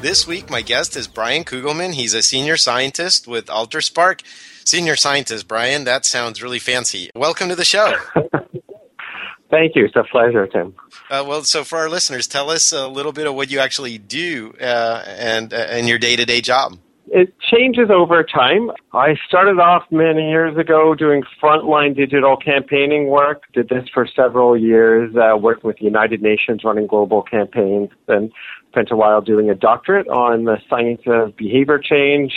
This week, my guest is Brian Cugelman. He's a senior scientist with AlterSpark. Senior scientist, Brian, that sounds really fancy. Welcome to the show. Thank you. It's a pleasure, Tim. Uh, well, so for our listeners, tell us a little bit of what you actually do uh, and uh, in your day to day job. It changes over time. I started off many years ago doing frontline digital campaigning work. Did this for several years, uh, worked with the United Nations running global campaigns. Then spent a while doing a doctorate on the science of behavior change.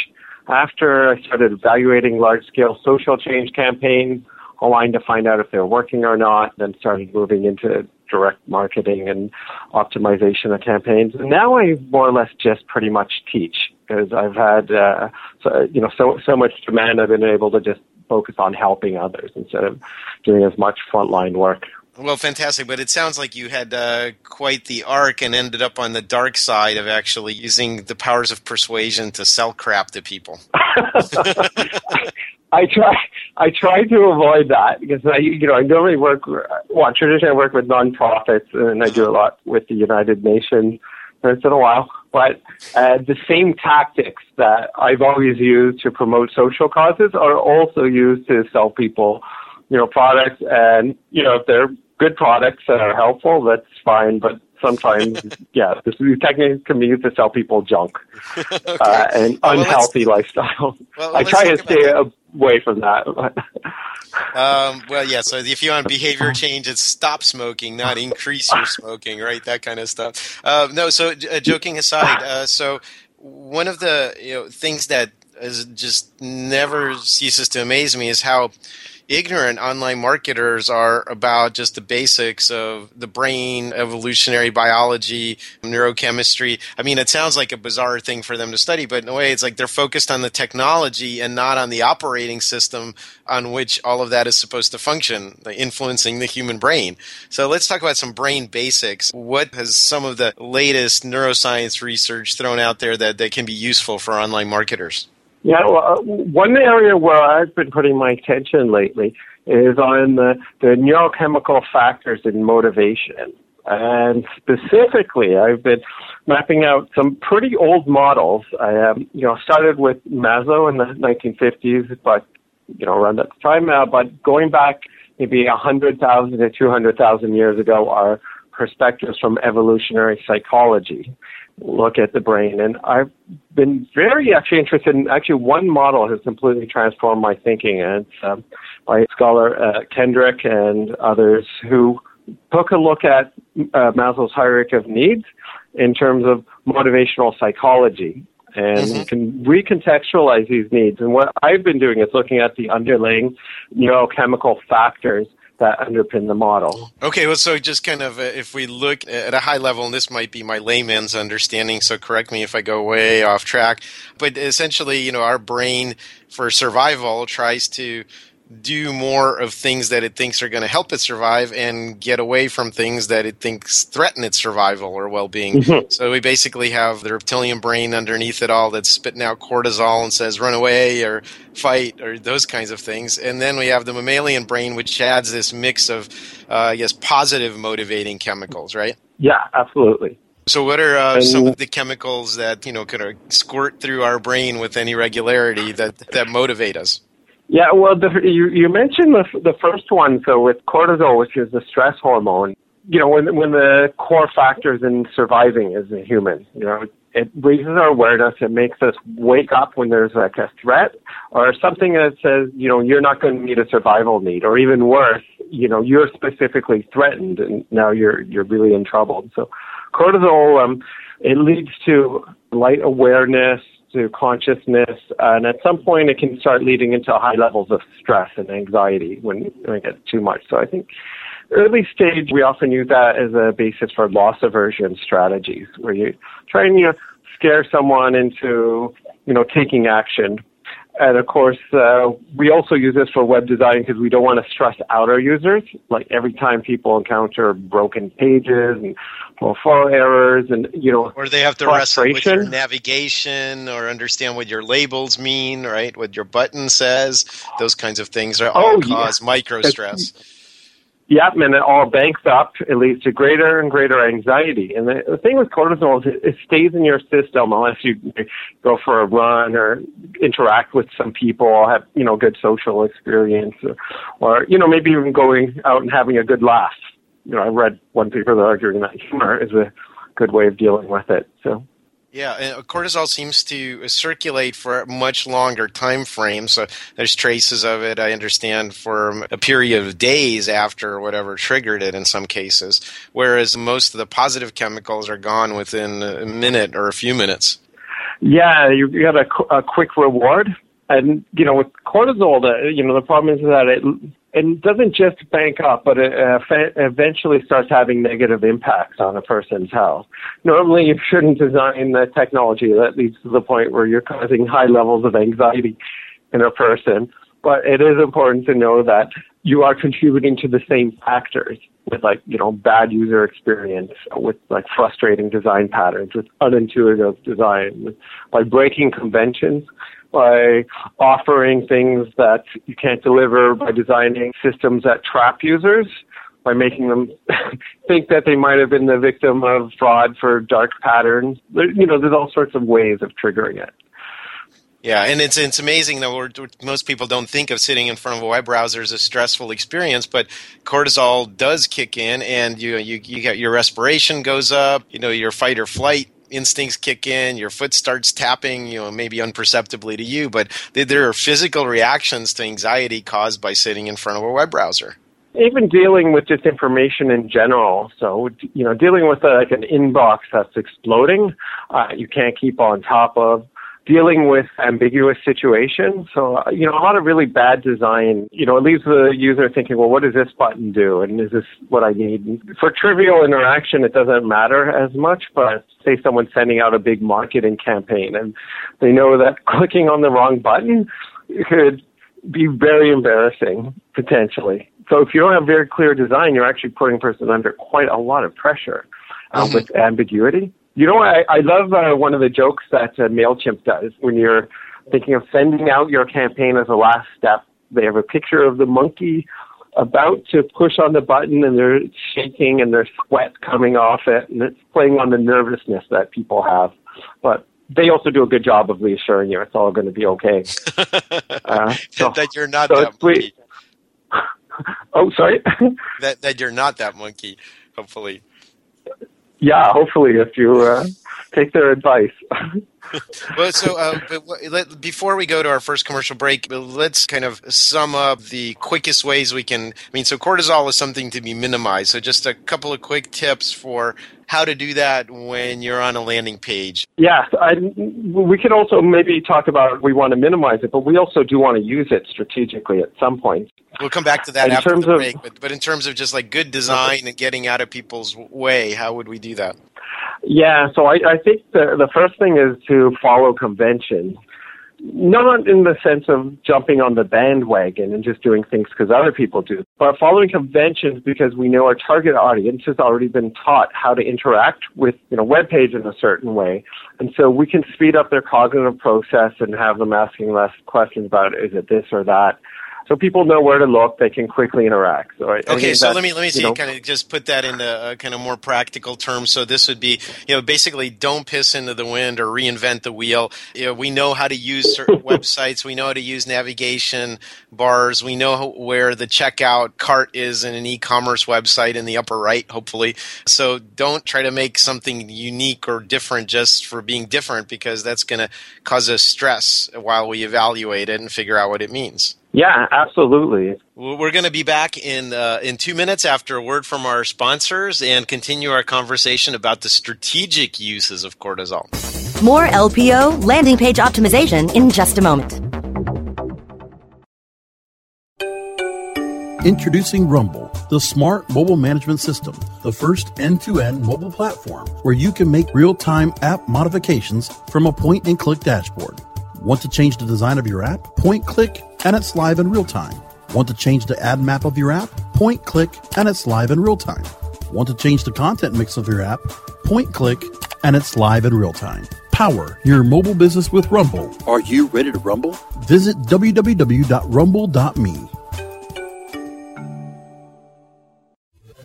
After I started evaluating large scale social change campaigns, aligned to find out if they're working or not, then started moving into direct marketing and optimization of campaigns. And now I more or less just pretty much teach because I've had, uh, so, you know, so, so much demand. I've been able to just focus on helping others instead of doing as much frontline work. Well, fantastic. But it sounds like you had uh, quite the arc and ended up on the dark side of actually using the powers of persuasion to sell crap to people. I try. I try to avoid that because I, you know, I normally work. Well, traditionally I work with nonprofits, and I do a lot with the United Nations once in a while. But uh, the same tactics that I've always used to promote social causes are also used to sell people, you know, products. And you know, if they're good products that are helpful, that's fine. But sometimes, yeah, this technique can be used to sell people junk okay. uh, and well, unhealthy lifestyle. Well, I try to stay away from that. um, well, yeah. So if you want behavior change, it's stop smoking, not increase your smoking, right? That kind of stuff. Uh, no. So uh, joking aside, uh, so one of the you know things that is just never ceases to amaze me is how ignorant online marketers are about just the basics of the brain, evolutionary biology, neurochemistry. I mean, it sounds like a bizarre thing for them to study, but in a way, it's like they're focused on the technology and not on the operating system on which all of that is supposed to function, influencing the human brain. So let's talk about some brain basics. What has some of the latest neuroscience research thrown out there that, that can be useful for online marketers? Yeah, well, uh, one area where I've been putting my attention lately is on the, the neurochemical factors in motivation. And specifically, I've been mapping out some pretty old models. I um, you know, started with Maslow in the 1950s, but, you know, around that time now, but going back maybe 100,000 to 200,000 years ago are perspectives from evolutionary psychology look at the brain. And I've been very actually interested in actually one model has completely transformed my thinking. And it's um, by scholar uh, Kenrick and others who took a look at uh, Maslow's hierarchy of needs in terms of motivational psychology. And mm-hmm. you can recontextualize these needs. And what I've been doing is looking at the underlying neurochemical factors that underpin the model. Okay, well, so just kind of uh, if we look at a high level, and this might be my layman's understanding, so correct me if I go way off track, but essentially, you know, our brain for survival tries to do more of things that it thinks are going to help it survive and get away from things that it thinks threaten its survival or well-being. Mm-hmm. So we basically have the reptilian brain underneath it all that's spitting out cortisol and says run away or fight or those kinds of things. And then we have the mammalian brain which adds this mix of uh, I guess positive motivating chemicals, right? Yeah, absolutely. So, what are uh, some of the chemicals that you know could squirt through our brain with any regularity that that motivate us? Yeah, well, the, you you mentioned the the first one. So with cortisol, which is the stress hormone, you know, when when the core factors in surviving as a human, you know, it raises our awareness. It makes us wake up when there's like a threat or something that says, you know, you're not going to meet a survival need, or even worse, you know, you're specifically threatened and now you're you're really in trouble. So, cortisol, um, it leads to light awareness, to consciousness, and at some point it can start leading into high levels of stress and anxiety when, when it gets too much. So I think early stage we often use that as a basis for loss aversion strategies, where you try and you know, scare someone into you know taking action. And of course, uh, we also use this for web design because we don't want to stress out our users. Like every time people encounter broken pages and profile errors and, you know, or they have to wrestle with your navigation or understand what your labels mean, right? What your button says, those kinds of things are all oh, cause yeah. micro stress. Yep, and it all banks up. It leads to greater and greater anxiety. And the, the thing with cortisol is it, it stays in your system unless you go for a run or interact with some people, or have you know good social experience, or, or you know maybe even going out and having a good laugh. You know, I read one paper that arguing that humor is a good way of dealing with it. So yeah, and uh, cortisol seems to circulate for a much longer time frame. So there's traces of it, I understand, for a period of days after whatever triggered it in some cases, whereas most of the positive chemicals are gone within a minute or a few minutes. Yeah, you get a, a quick reward. And, you know, with cortisol, the, you know, the problem is that it it doesn't just bank up, but it uh, eventually starts having negative impacts on a person's health. Normally, you shouldn't design the technology that leads to the point where you're causing high levels of anxiety in a person. But it is important to know that you are contributing to the same factors with like, you know, bad user experience, with like frustrating design patterns, with unintuitive design, with, by breaking conventions by offering things that you can't deliver, by designing systems that trap users, by making them think that they might have been the victim of fraud for dark patterns. There, you know, there's all sorts of ways of triggering it. Yeah, and it's it's amazing that most people don't think of sitting in front of a web browser as a stressful experience, but cortisol does kick in, and you you you get your respiration goes up, you know, your fight or flight instincts kick in, your foot starts tapping, you know, maybe unperceptibly to you, but there are physical reactions to anxiety caused by sitting in front of a web browser. Even dealing with just information in general, so you know, dealing with a, uh, like an inbox that's exploding, uh, you can't keep on top of dealing with ambiguous situations. So, you know, a lot of really bad design, you know, it leaves the user thinking, well, what does this button do? And is this what I need? For trivial interaction, it doesn't matter as much, but say someone's sending out a big marketing campaign and they know that clicking on the wrong button could be very embarrassing potentially. So if you don't have very clear design, you're actually putting a person under quite a lot of pressure uh, mm-hmm. with ambiguity. You know, I, I love uh, one of the jokes that uh, MailChimp does when you're thinking of sending out your campaign as a last step. They have a picture of the monkey about to push on the button and they're shaking and there's sweat coming off it and it's playing on the nervousness that people have. But they also do a good job of reassuring you it's all going to be okay. Uh, so, that you're not so that monkey. oh, sorry. that that you're not that monkey. Hopefully yeah, hopefully, if you uh, take their advice. well, so uh, let, before we go to our first commercial break, let's kind of sum up the quickest ways we can. I mean, so cortisol is something to be minimized. So just a couple of quick tips for how to do that when you're on a landing page. Yeah, I, we could also maybe talk about we want to minimize it, but we also do want to use it strategically at some point. We'll come back to that in after terms the break. Of, but, but in terms of just like good design okay. and getting out of people's way, how would we do that? Yeah, so I, I think the, the first thing is to follow convention. Not in the sense of jumping on the bandwagon and just doing things because other people do, but following conventions because we know our target audience has already been taught how to interact with you know web page in a certain way, and so we can speed up their cognitive process and have them asking less questions about is it this or that so people know where to look. They can quickly interact. So I, okay, I so let me let me see. You know, kind of just put that into uh, kind of more practical terms. So this would be, you know, basically don't piss into the wind or reinvent the wheel. You know, we know how to use certain websites. We know how to use navigation bars. We know where the checkout cart is in an e-commerce website in the upper right, hopefully. So don't try to make something unique or different just for being different because that's going to cause us stress while we evaluate it and figure out what it means. Yeah, absolutely. We're going to be back in uh, in two minutes after a word from our sponsors and continue our conversation about the strategic uses of cortisol. More LPO landing page optimization in just a moment. Introducing Rumble, the smart mobile management system, the first end to end mobile platform where you can make real time app modifications from a point and click dashboard. Want to change the design of your app? Point click and it's live in real time. Want to change the ad map of your app? Point click and it's live in real time. Want to change the content mix of your app? Point click and it's live in real time. Power your mobile business with Rumble. Are you ready to rumble? Visit www.rumble.me.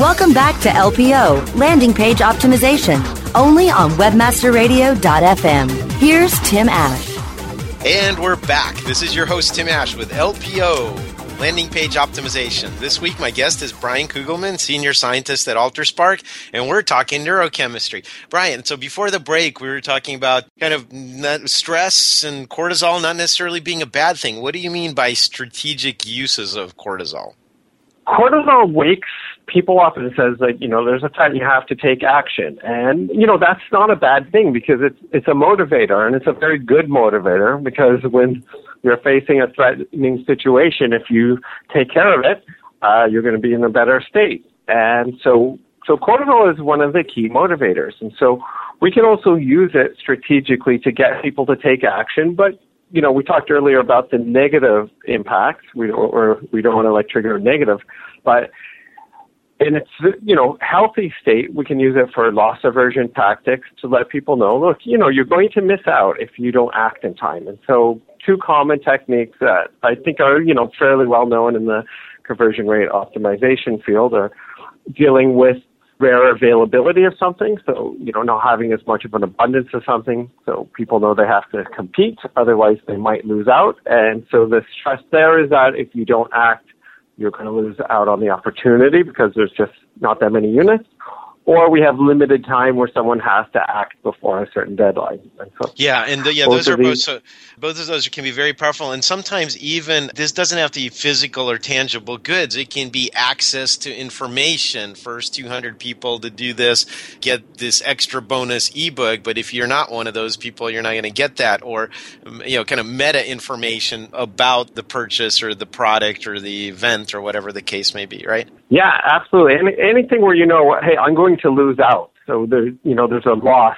Welcome back to LPO, Landing Page Optimization, only on WebmasterRadio.fm. Here's Tim Ash. And we're back. This is your host, Tim Ash, with LPO, Landing Page Optimization. This week, my guest is Brian Cugelman, Senior Scientist at AlterSpark, and we're talking neurochemistry. Brian, so before the break, we were talking about kind of stress and cortisol not necessarily being a bad thing. What do you mean by strategic uses of cortisol? Cortisol wakes people often says that you know there's a time you have to take action. And you know that's not a bad thing because it's it's a motivator and it's a very good motivator because when you're facing a threatening situation if you take care of it uh, you're going to be in a better state. And so so cortisol is one of the key motivators. And so we can also use it strategically to get people to take action. But you know we talked earlier about the negative impacts. We don't, or we don't want to like trigger a negative. But in its you know healthy state, we can use it for loss aversion tactics to let people know, look, you know, you're going to miss out if you don't act in time. And so, two common techniques that I think are you know fairly well known in the conversion rate optimization field are dealing with rare availability of something. So, you know, not having as much of an abundance of something. So people know they have to compete. Otherwise they might lose out. And so the stress there is that if you don't act you're going to lose out on the opportunity because there's just not that many units or we have limited time where someone has to act before a certain deadline. And so yeah, and the, yeah, those are both so, both of those can be very powerful, and sometimes even this doesn't have to be physical or tangible goods. It can be access to information. First 200 people to do this get this extra bonus ebook, but if you're not one of those people, you're not going to get that, or mm, you know, kind of meta information about the purchase or the product or the event or whatever the case may be, right? Yeah, absolutely. Any, anything where you know, hey, I'm going to lose out. So there, you know, there's a loss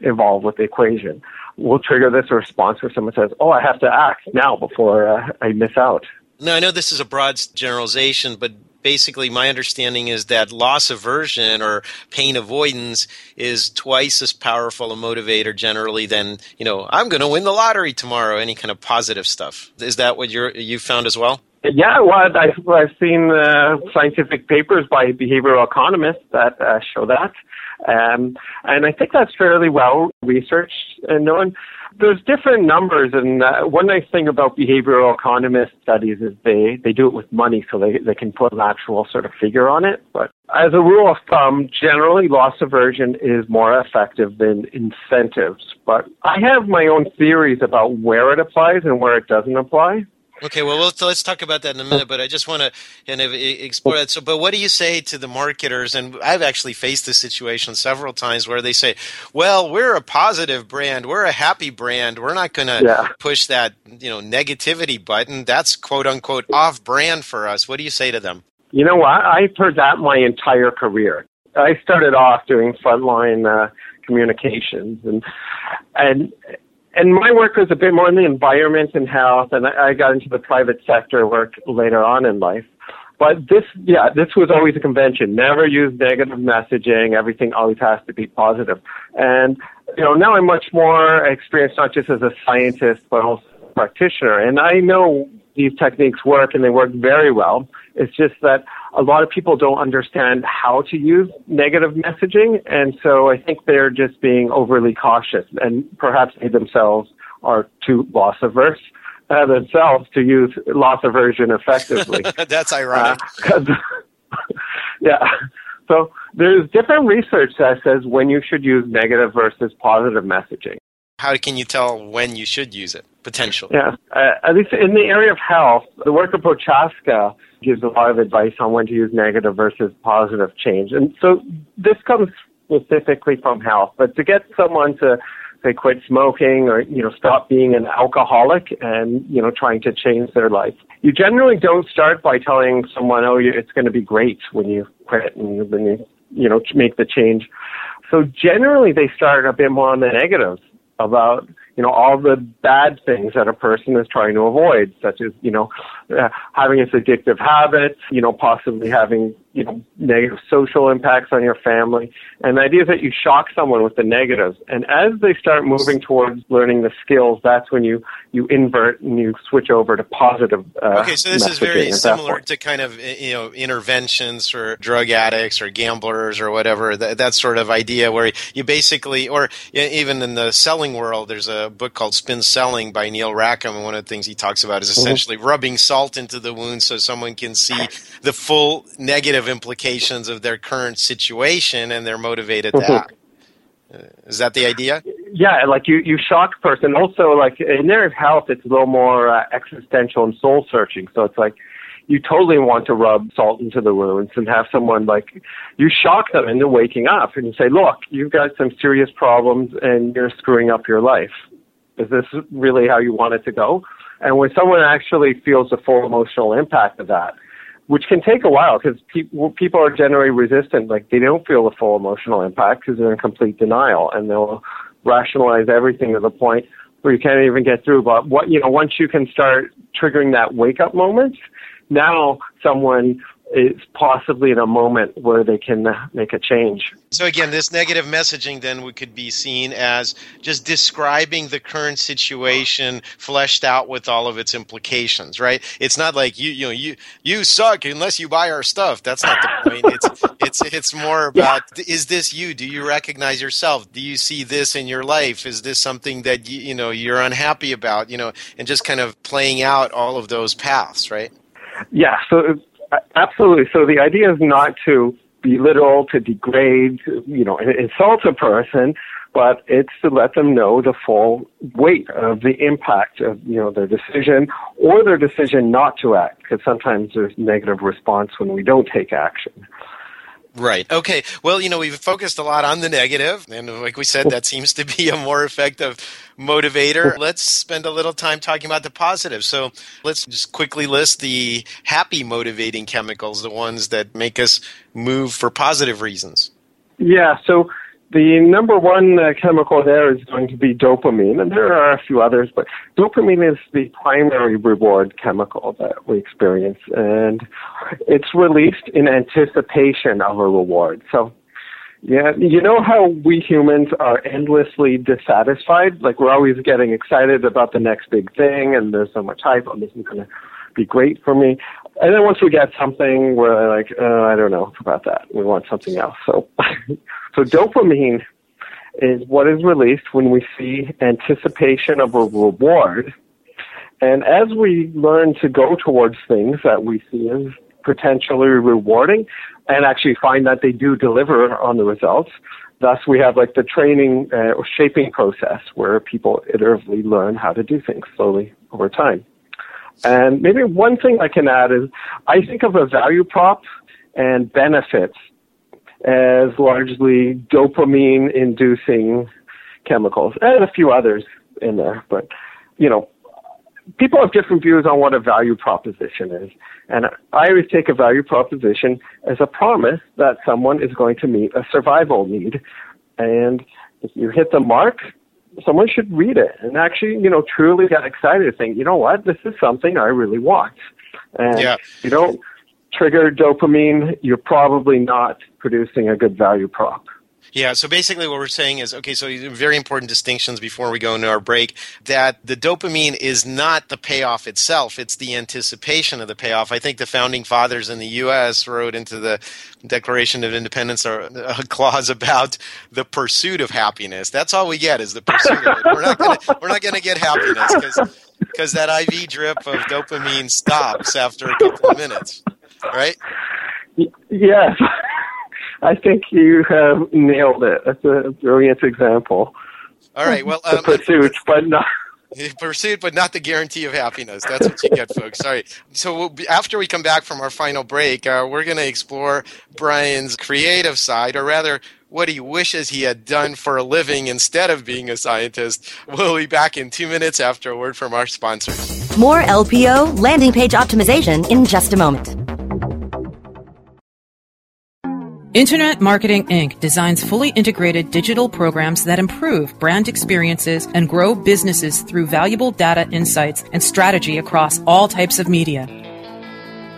involved with the equation. We'll trigger this response where someone says, "Oh, I have to act now before uh, I miss out." Now, I know this is a broad generalization, but basically my understanding is that loss aversion or pain avoidance is twice as powerful a motivator generally than you know i'm going to win the lottery tomorrow any kind of positive stuff is that what you're you found as well yeah, well, I've, I've seen uh, scientific papers by behavioral economists that uh, show that. Um, and I think that's fairly well researched and known. There's different numbers, and uh, one nice thing about behavioral economist studies is they, they do it with money, so they, they can put an actual sort of figure on it. But as a rule of thumb, generally loss aversion is more effective than incentives. But I have my own theories about where it applies and where it doesn't apply. Okay, well, let's, let's talk about that in a minute, but I just want to kind of explore that. So, but what do you say to the marketers? And I've actually faced this situation several times where they say, "Well, we're a positive brand, we're a happy brand, we're not going to yeah. push that you know negativity button. That's quote unquote off brand for us." What do you say to them? You know what? I've heard that my entire career. I started off doing frontline uh, communications, and and and my work was a bit more in the environment and health, and I, I got into the private sector work later on in life. But this, yeah, this was always a convention. Never use negative messaging. Everything always has to be positive. And, you know, now I'm much more experienced, not just as a scientist, but also a practitioner. And I know these techniques work and they work very well. It's just that a lot of people don't understand how to use negative messaging. And so I think they're just being overly cautious and perhaps they themselves are too loss averse uh, themselves to use loss aversion effectively. That's ironic. Uh, yeah. So there's different research that says when you should use negative versus positive messaging. How can you tell when you should use it, potentially? Yeah, uh, at least in the area of health, the work of Prochaska gives a lot of advice on when to use negative versus positive change. And so this comes specifically from health, but to get someone to say quit smoking or you know stop being an alcoholic and you know trying to change their life you generally don't start by telling someone oh it's going to be great when you quit and when you you know make the change so generally they start a bit more on the negatives about you know all the bad things that a person is trying to avoid such as you know uh, having its addictive habits you know possibly having you know, negative social impacts on your family. And the idea is that you shock someone with the negatives. And as they start moving towards learning the skills, that's when you, you invert and you switch over to positive. Uh, okay, so this is very similar to kind of, you know, interventions for drug addicts or gamblers or whatever, that, that sort of idea where you basically, or even in the selling world, there's a book called Spin Selling by Neil Rackham. And one of the things he talks about is mm-hmm. essentially mm-hmm. rubbing salt into the wound so someone can see the full negative implications of their current situation and they're motivated to mm-hmm. act. Uh, is that the idea? Yeah, like you, you shock a person. Also, like in their health, it's a little more uh, existential and soul searching. So it's like you totally want to rub salt into the wounds and have someone like you shock them into waking up and you say, look, you've got some serious problems and you're screwing up your life. Is this really how you want it to go? And when someone actually feels the full emotional impact of that, which can take a while because people people are generally resistant. Like they don't feel the full emotional impact because they're in complete denial, and they'll rationalize everything to the point where you can't even get through. But what you know, once you can start triggering that wake up moment, now someone is possibly in a moment where they can make a change. So again, this negative messaging then could be seen as just describing the current situation fleshed out with all of its implications, right? It's not like you you know you you suck unless you buy our stuff. That's not the point. It's it's it's more about yeah. is this you? Do you recognize yourself? Do you see this in your life? Is this something that you, you know you're unhappy about, you know, and just kind of playing out all of those paths, right? Yeah, so Absolutely. So the idea is not to belittle, to degrade, you know, insult a person, but it's to let them know the full weight of the impact of, you know, their decision or their decision not to act, because sometimes there's negative response when we don't take action. Right. Okay. Well, you know, we've focused a lot on the negative, and like we said, that seems to be a more effective motivator. Let's spend a little time talking about the positive. So let's just quickly list the happy motivating chemicals, the ones that make us move for positive reasons. Yeah. So the number one uh, chemical there is going to be dopamine, and there are a few others, but dopamine is the primary reward chemical that we experience, and it's released in anticipation of a reward. So, yeah, you know how we humans are endlessly dissatisfied? Like we're always getting excited about the next big thing, and there's so much hype, oh, this is going to be great for me. And then once we get something, we're like, uh, I don't know about that. We want something else. So, so dopamine is what is released when we see anticipation of a reward. And as we learn to go towards things that we see as potentially rewarding and actually find that they do deliver on the results, thus we have like the training uh, or shaping process where people iteratively learn how to do things slowly over time. And maybe one thing I can add is I think of a value prop and benefits as largely dopamine inducing chemicals and a few others in there. But, you know, people have different views on what a value proposition is. And I always take a value proposition as a promise that someone is going to meet a survival need. And if you hit the mark, someone should read it and actually, you know, truly get excited think, you know what, this is something I really want. And yeah. you don't trigger dopamine, you're probably not producing a good value prop. Yeah, so basically what we're saying is okay, so very important distinctions before we go into our break that the dopamine is not the payoff itself, it's the anticipation of the payoff. I think the founding fathers in the US wrote into the Declaration of Independence a, clause about the pursuit of happiness. That's all we get is the pursuit of it. We're not gonna, we're not going to get happiness because that IV drip of dopamine stops after a couple of minutes, right? Yes. I think you have nailed it. That's a brilliant example. All right. Well, um, the pursuit, but not. Pursuit, but not the guarantee of happiness. That's what you get, folks. Sorry. So we'll be, after we come back from our final break, uh, we're going to explore Brian's creative side, or rather, what he wishes he had done for a living instead of being a scientist. We'll be back in two minutes after a word from our sponsors. More LPO landing page optimization in just a moment. Internet Marketing Inc. designs fully integrated digital programs that improve brand experiences and grow businesses through valuable data insights and strategy across all types of media.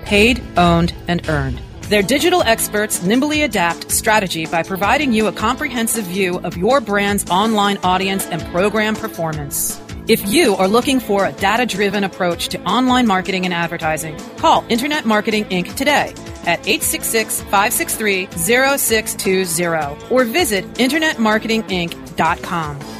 Paid, owned, and earned. Their digital experts nimbly adapt strategy by providing you a comprehensive view of your brand's online audience and program performance. If you are looking for a data driven approach to online marketing and advertising, call Internet Marketing Inc. today at 866 563 0620 or visit InternetMarketingInc.com.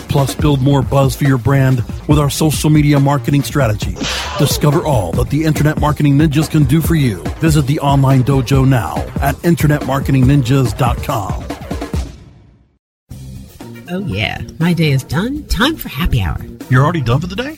plus build more buzz for your brand with our social media marketing strategy. Discover all that the Internet Marketing Ninjas can do for you. Visit the online dojo now at InternetMarketingNinjas.com. Oh, yeah. My day is done. Time for happy hour. You're already done for the day?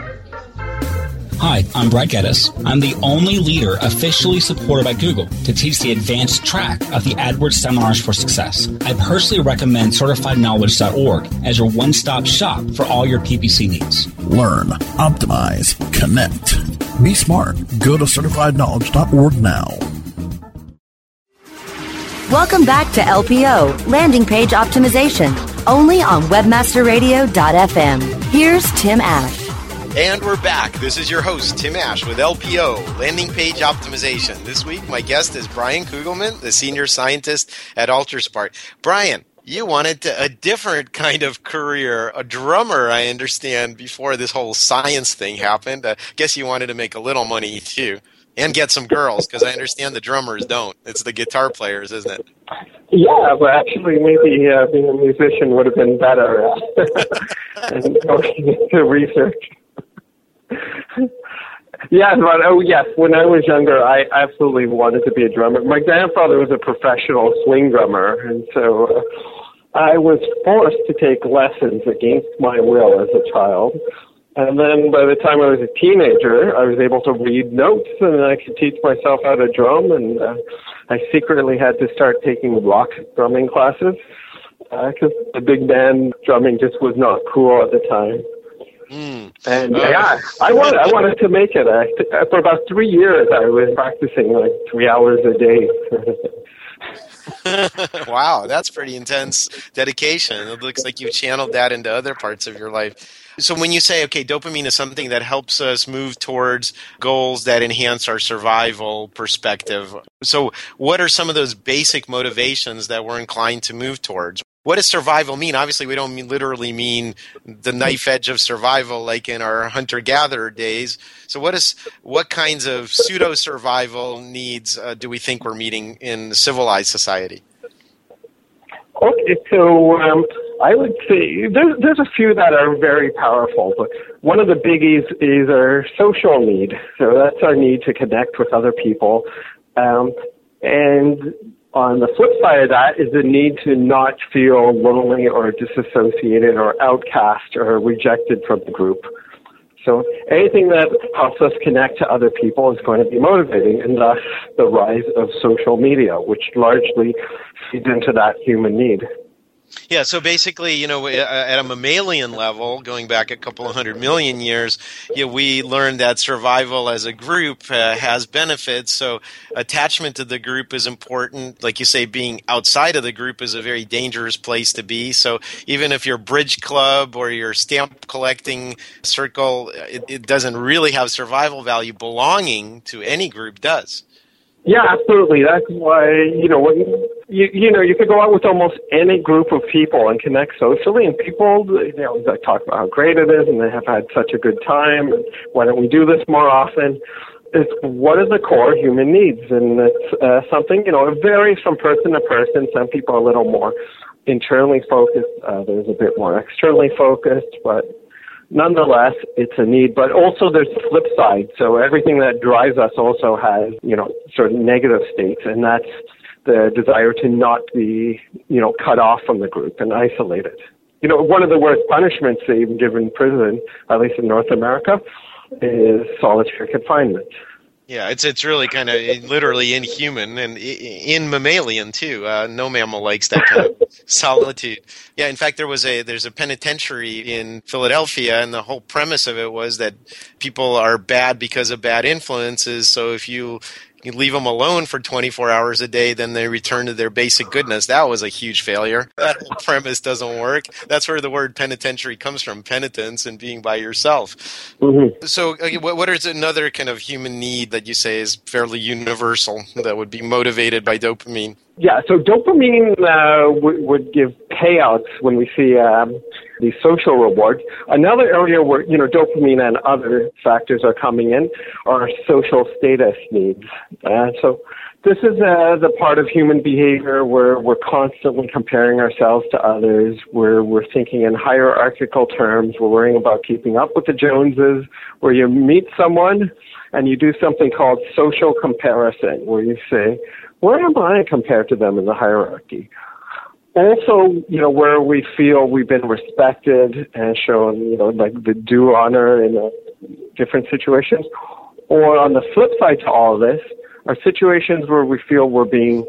Hi, I'm Brad Geddes. I'm the only leader officially supported by Google to teach the advanced track of the AdWords Seminars for Success. I personally recommend CertifiedKnowledge.org as your one stop shop for all your PPC needs. Learn, optimize, connect. Be smart. Go to CertifiedKnowledge.org now. Welcome back to LPO, Landing Page Optimization, only on WebmasterRadio.fm. Here's Tim Ash. And we're back. This is your host, Tim Ash, with LPO, Landing Page Optimization. This week, my guest is Brian Cugelman, the senior scientist at AlterSpark. Brian, you wanted to, a different kind of career, a drummer, I understand, before this whole science thing happened. I guess you wanted to make a little money too. And get some girls, because I understand the drummers don't. It's the guitar players, isn't it? Yeah, well, actually, maybe uh, being a musician would have been better. and going into research. yes, but oh yes, when I was younger, I absolutely wanted to be a drummer. My grandfather was a professional swing drummer, and so uh, I was forced to take lessons against my will as a child. And then by the time I was a teenager, I was able to read notes and I could teach myself how to drum. And uh, I secretly had to start taking rock drumming classes because uh, the big band drumming just was not cool at the time. Mm. And uh, yeah, I wanted I wanted to make it. I, for about three years, I was practicing like three hours a day. wow, that's pretty intense dedication. It looks like you've channeled that into other parts of your life. So when you say, okay, dopamine is something that helps us move towards goals that enhance our survival perspective. So what are some of those basic motivations that we're inclined to move towards? What does survival mean? Obviously, we don't mean, literally mean the knife edge of survival like in our hunter gatherer days. So, what is what kinds of pseudo survival needs uh, do we think we're meeting in civilized society? Okay, so um, I would say there's, there's a few that are very powerful, but one of the biggies is our social need. So that's our need to connect with other people. Um, and on the flip side of that is the need to not feel lonely or disassociated or outcast or rejected from the group. So anything that helps us connect to other people is going to be motivating, and thus the rise of social media, which largely feeds into that human need. Yeah, so basically, you know, at a mammalian level, going back a couple of hundred million years, you know, we learned that survival as a group uh, has benefits. So attachment to the group is important. Like you say, being outside of the group is a very dangerous place to be. So even if your bridge club or your stamp collecting circle, it, it doesn't really have survival value. Belonging to any group does. Yeah, absolutely. That's why you know when you you know you could go out with almost any group of people and connect socially, and people you know talk about how great it is, and they have had such a good time. And why don't we do this more often? It's what are the core human needs, and it's uh, something you know it varies from person to person. Some people are a little more internally focused, others a bit more externally focused, but nonetheless, it's a need, but also there's the flip side. So everything that drives us also has, you know, sort of negative states, and that's the desire to not be, you know, cut off from the group and isolated. You know, one of the worst punishments they even give in prison, at least in North America, is solitary confinement. Yeah, it's it's really kind of literally inhuman and in mammalian too. Uh, no mammal likes that kind of solitude. Yeah, in fact, there was a there's a penitentiary in Philadelphia, and the whole premise of it was that people are bad because of bad influences. So if you you leave them alone for 24 hours a day, then they return to their basic goodness. That was a huge failure. That whole premise doesn't work. That's where the word penitentiary comes from penitence and being by yourself. Mm-hmm. So, what is another kind of human need that you say is fairly universal that would be motivated by dopamine? Yeah, so dopamine uh, w- would give payouts when we see um, the social rewards. Another area where you know dopamine and other factors are coming in are social status needs. Uh, so this is uh, the part of human behavior where we're constantly comparing ourselves to others, where we're thinking in hierarchical terms, we're worrying about keeping up with the Joneses, where you meet someone and you do something called social comparison, where you say, where am I compared to them in the hierarchy? Also, you know, where we feel we've been respected and shown, you know, like the due honor in uh, different situations. Or on the flip side to all this are situations where we feel we're being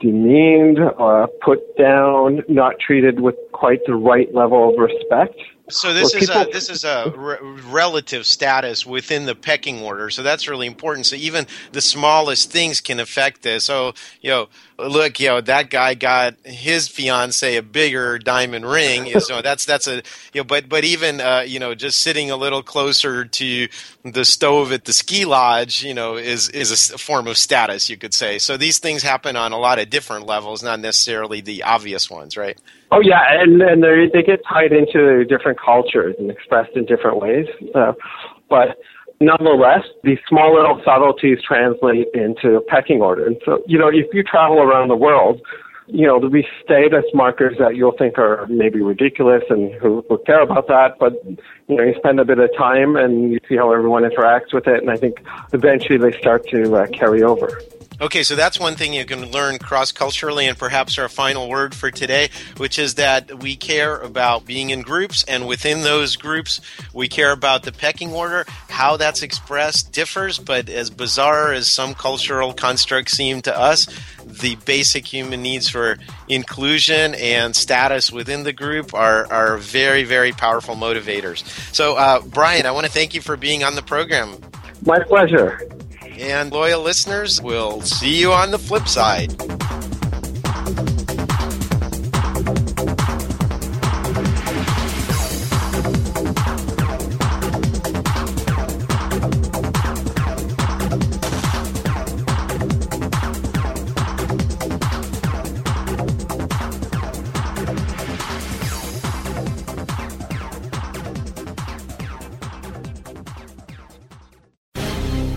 demeaned or put down, not treated with quite the right level of respect. So this is people, a this is a re- relative status within the pecking order. So that's really important. So even the smallest things can affect this. So you know, look, you know, that guy got his fiance a bigger diamond ring. so that's that's a you know, but but even uh, you know, just sitting a little closer to the stove at the ski lodge, you know, is is a form of status, you could say. So these things happen on a lot of different levels, not necessarily the obvious ones, right? Oh yeah, and and they they get tied into different cultures and expressed in different ways. Uh, but nonetheless, these small little subtleties translate into pecking order. And so, you know, if you travel around the world, you know, there'll be status markers that you'll think are maybe ridiculous and who would care about that, but, you know, you spend a bit of time and you see how everyone interacts with it, and I think eventually they start to uh, carry over. Okay, so that's one thing you can learn cross culturally, and perhaps our final word for today, which is that we care about being in groups, and within those groups, we care about the pecking order. How that's expressed differs, but as bizarre as some cultural constructs seem to us, the basic human needs for inclusion and status within the group are, are very, very powerful motivators. So, uh, Brian, I want to thank you for being on the program. My pleasure. And loyal listeners, we'll see you on the flip side.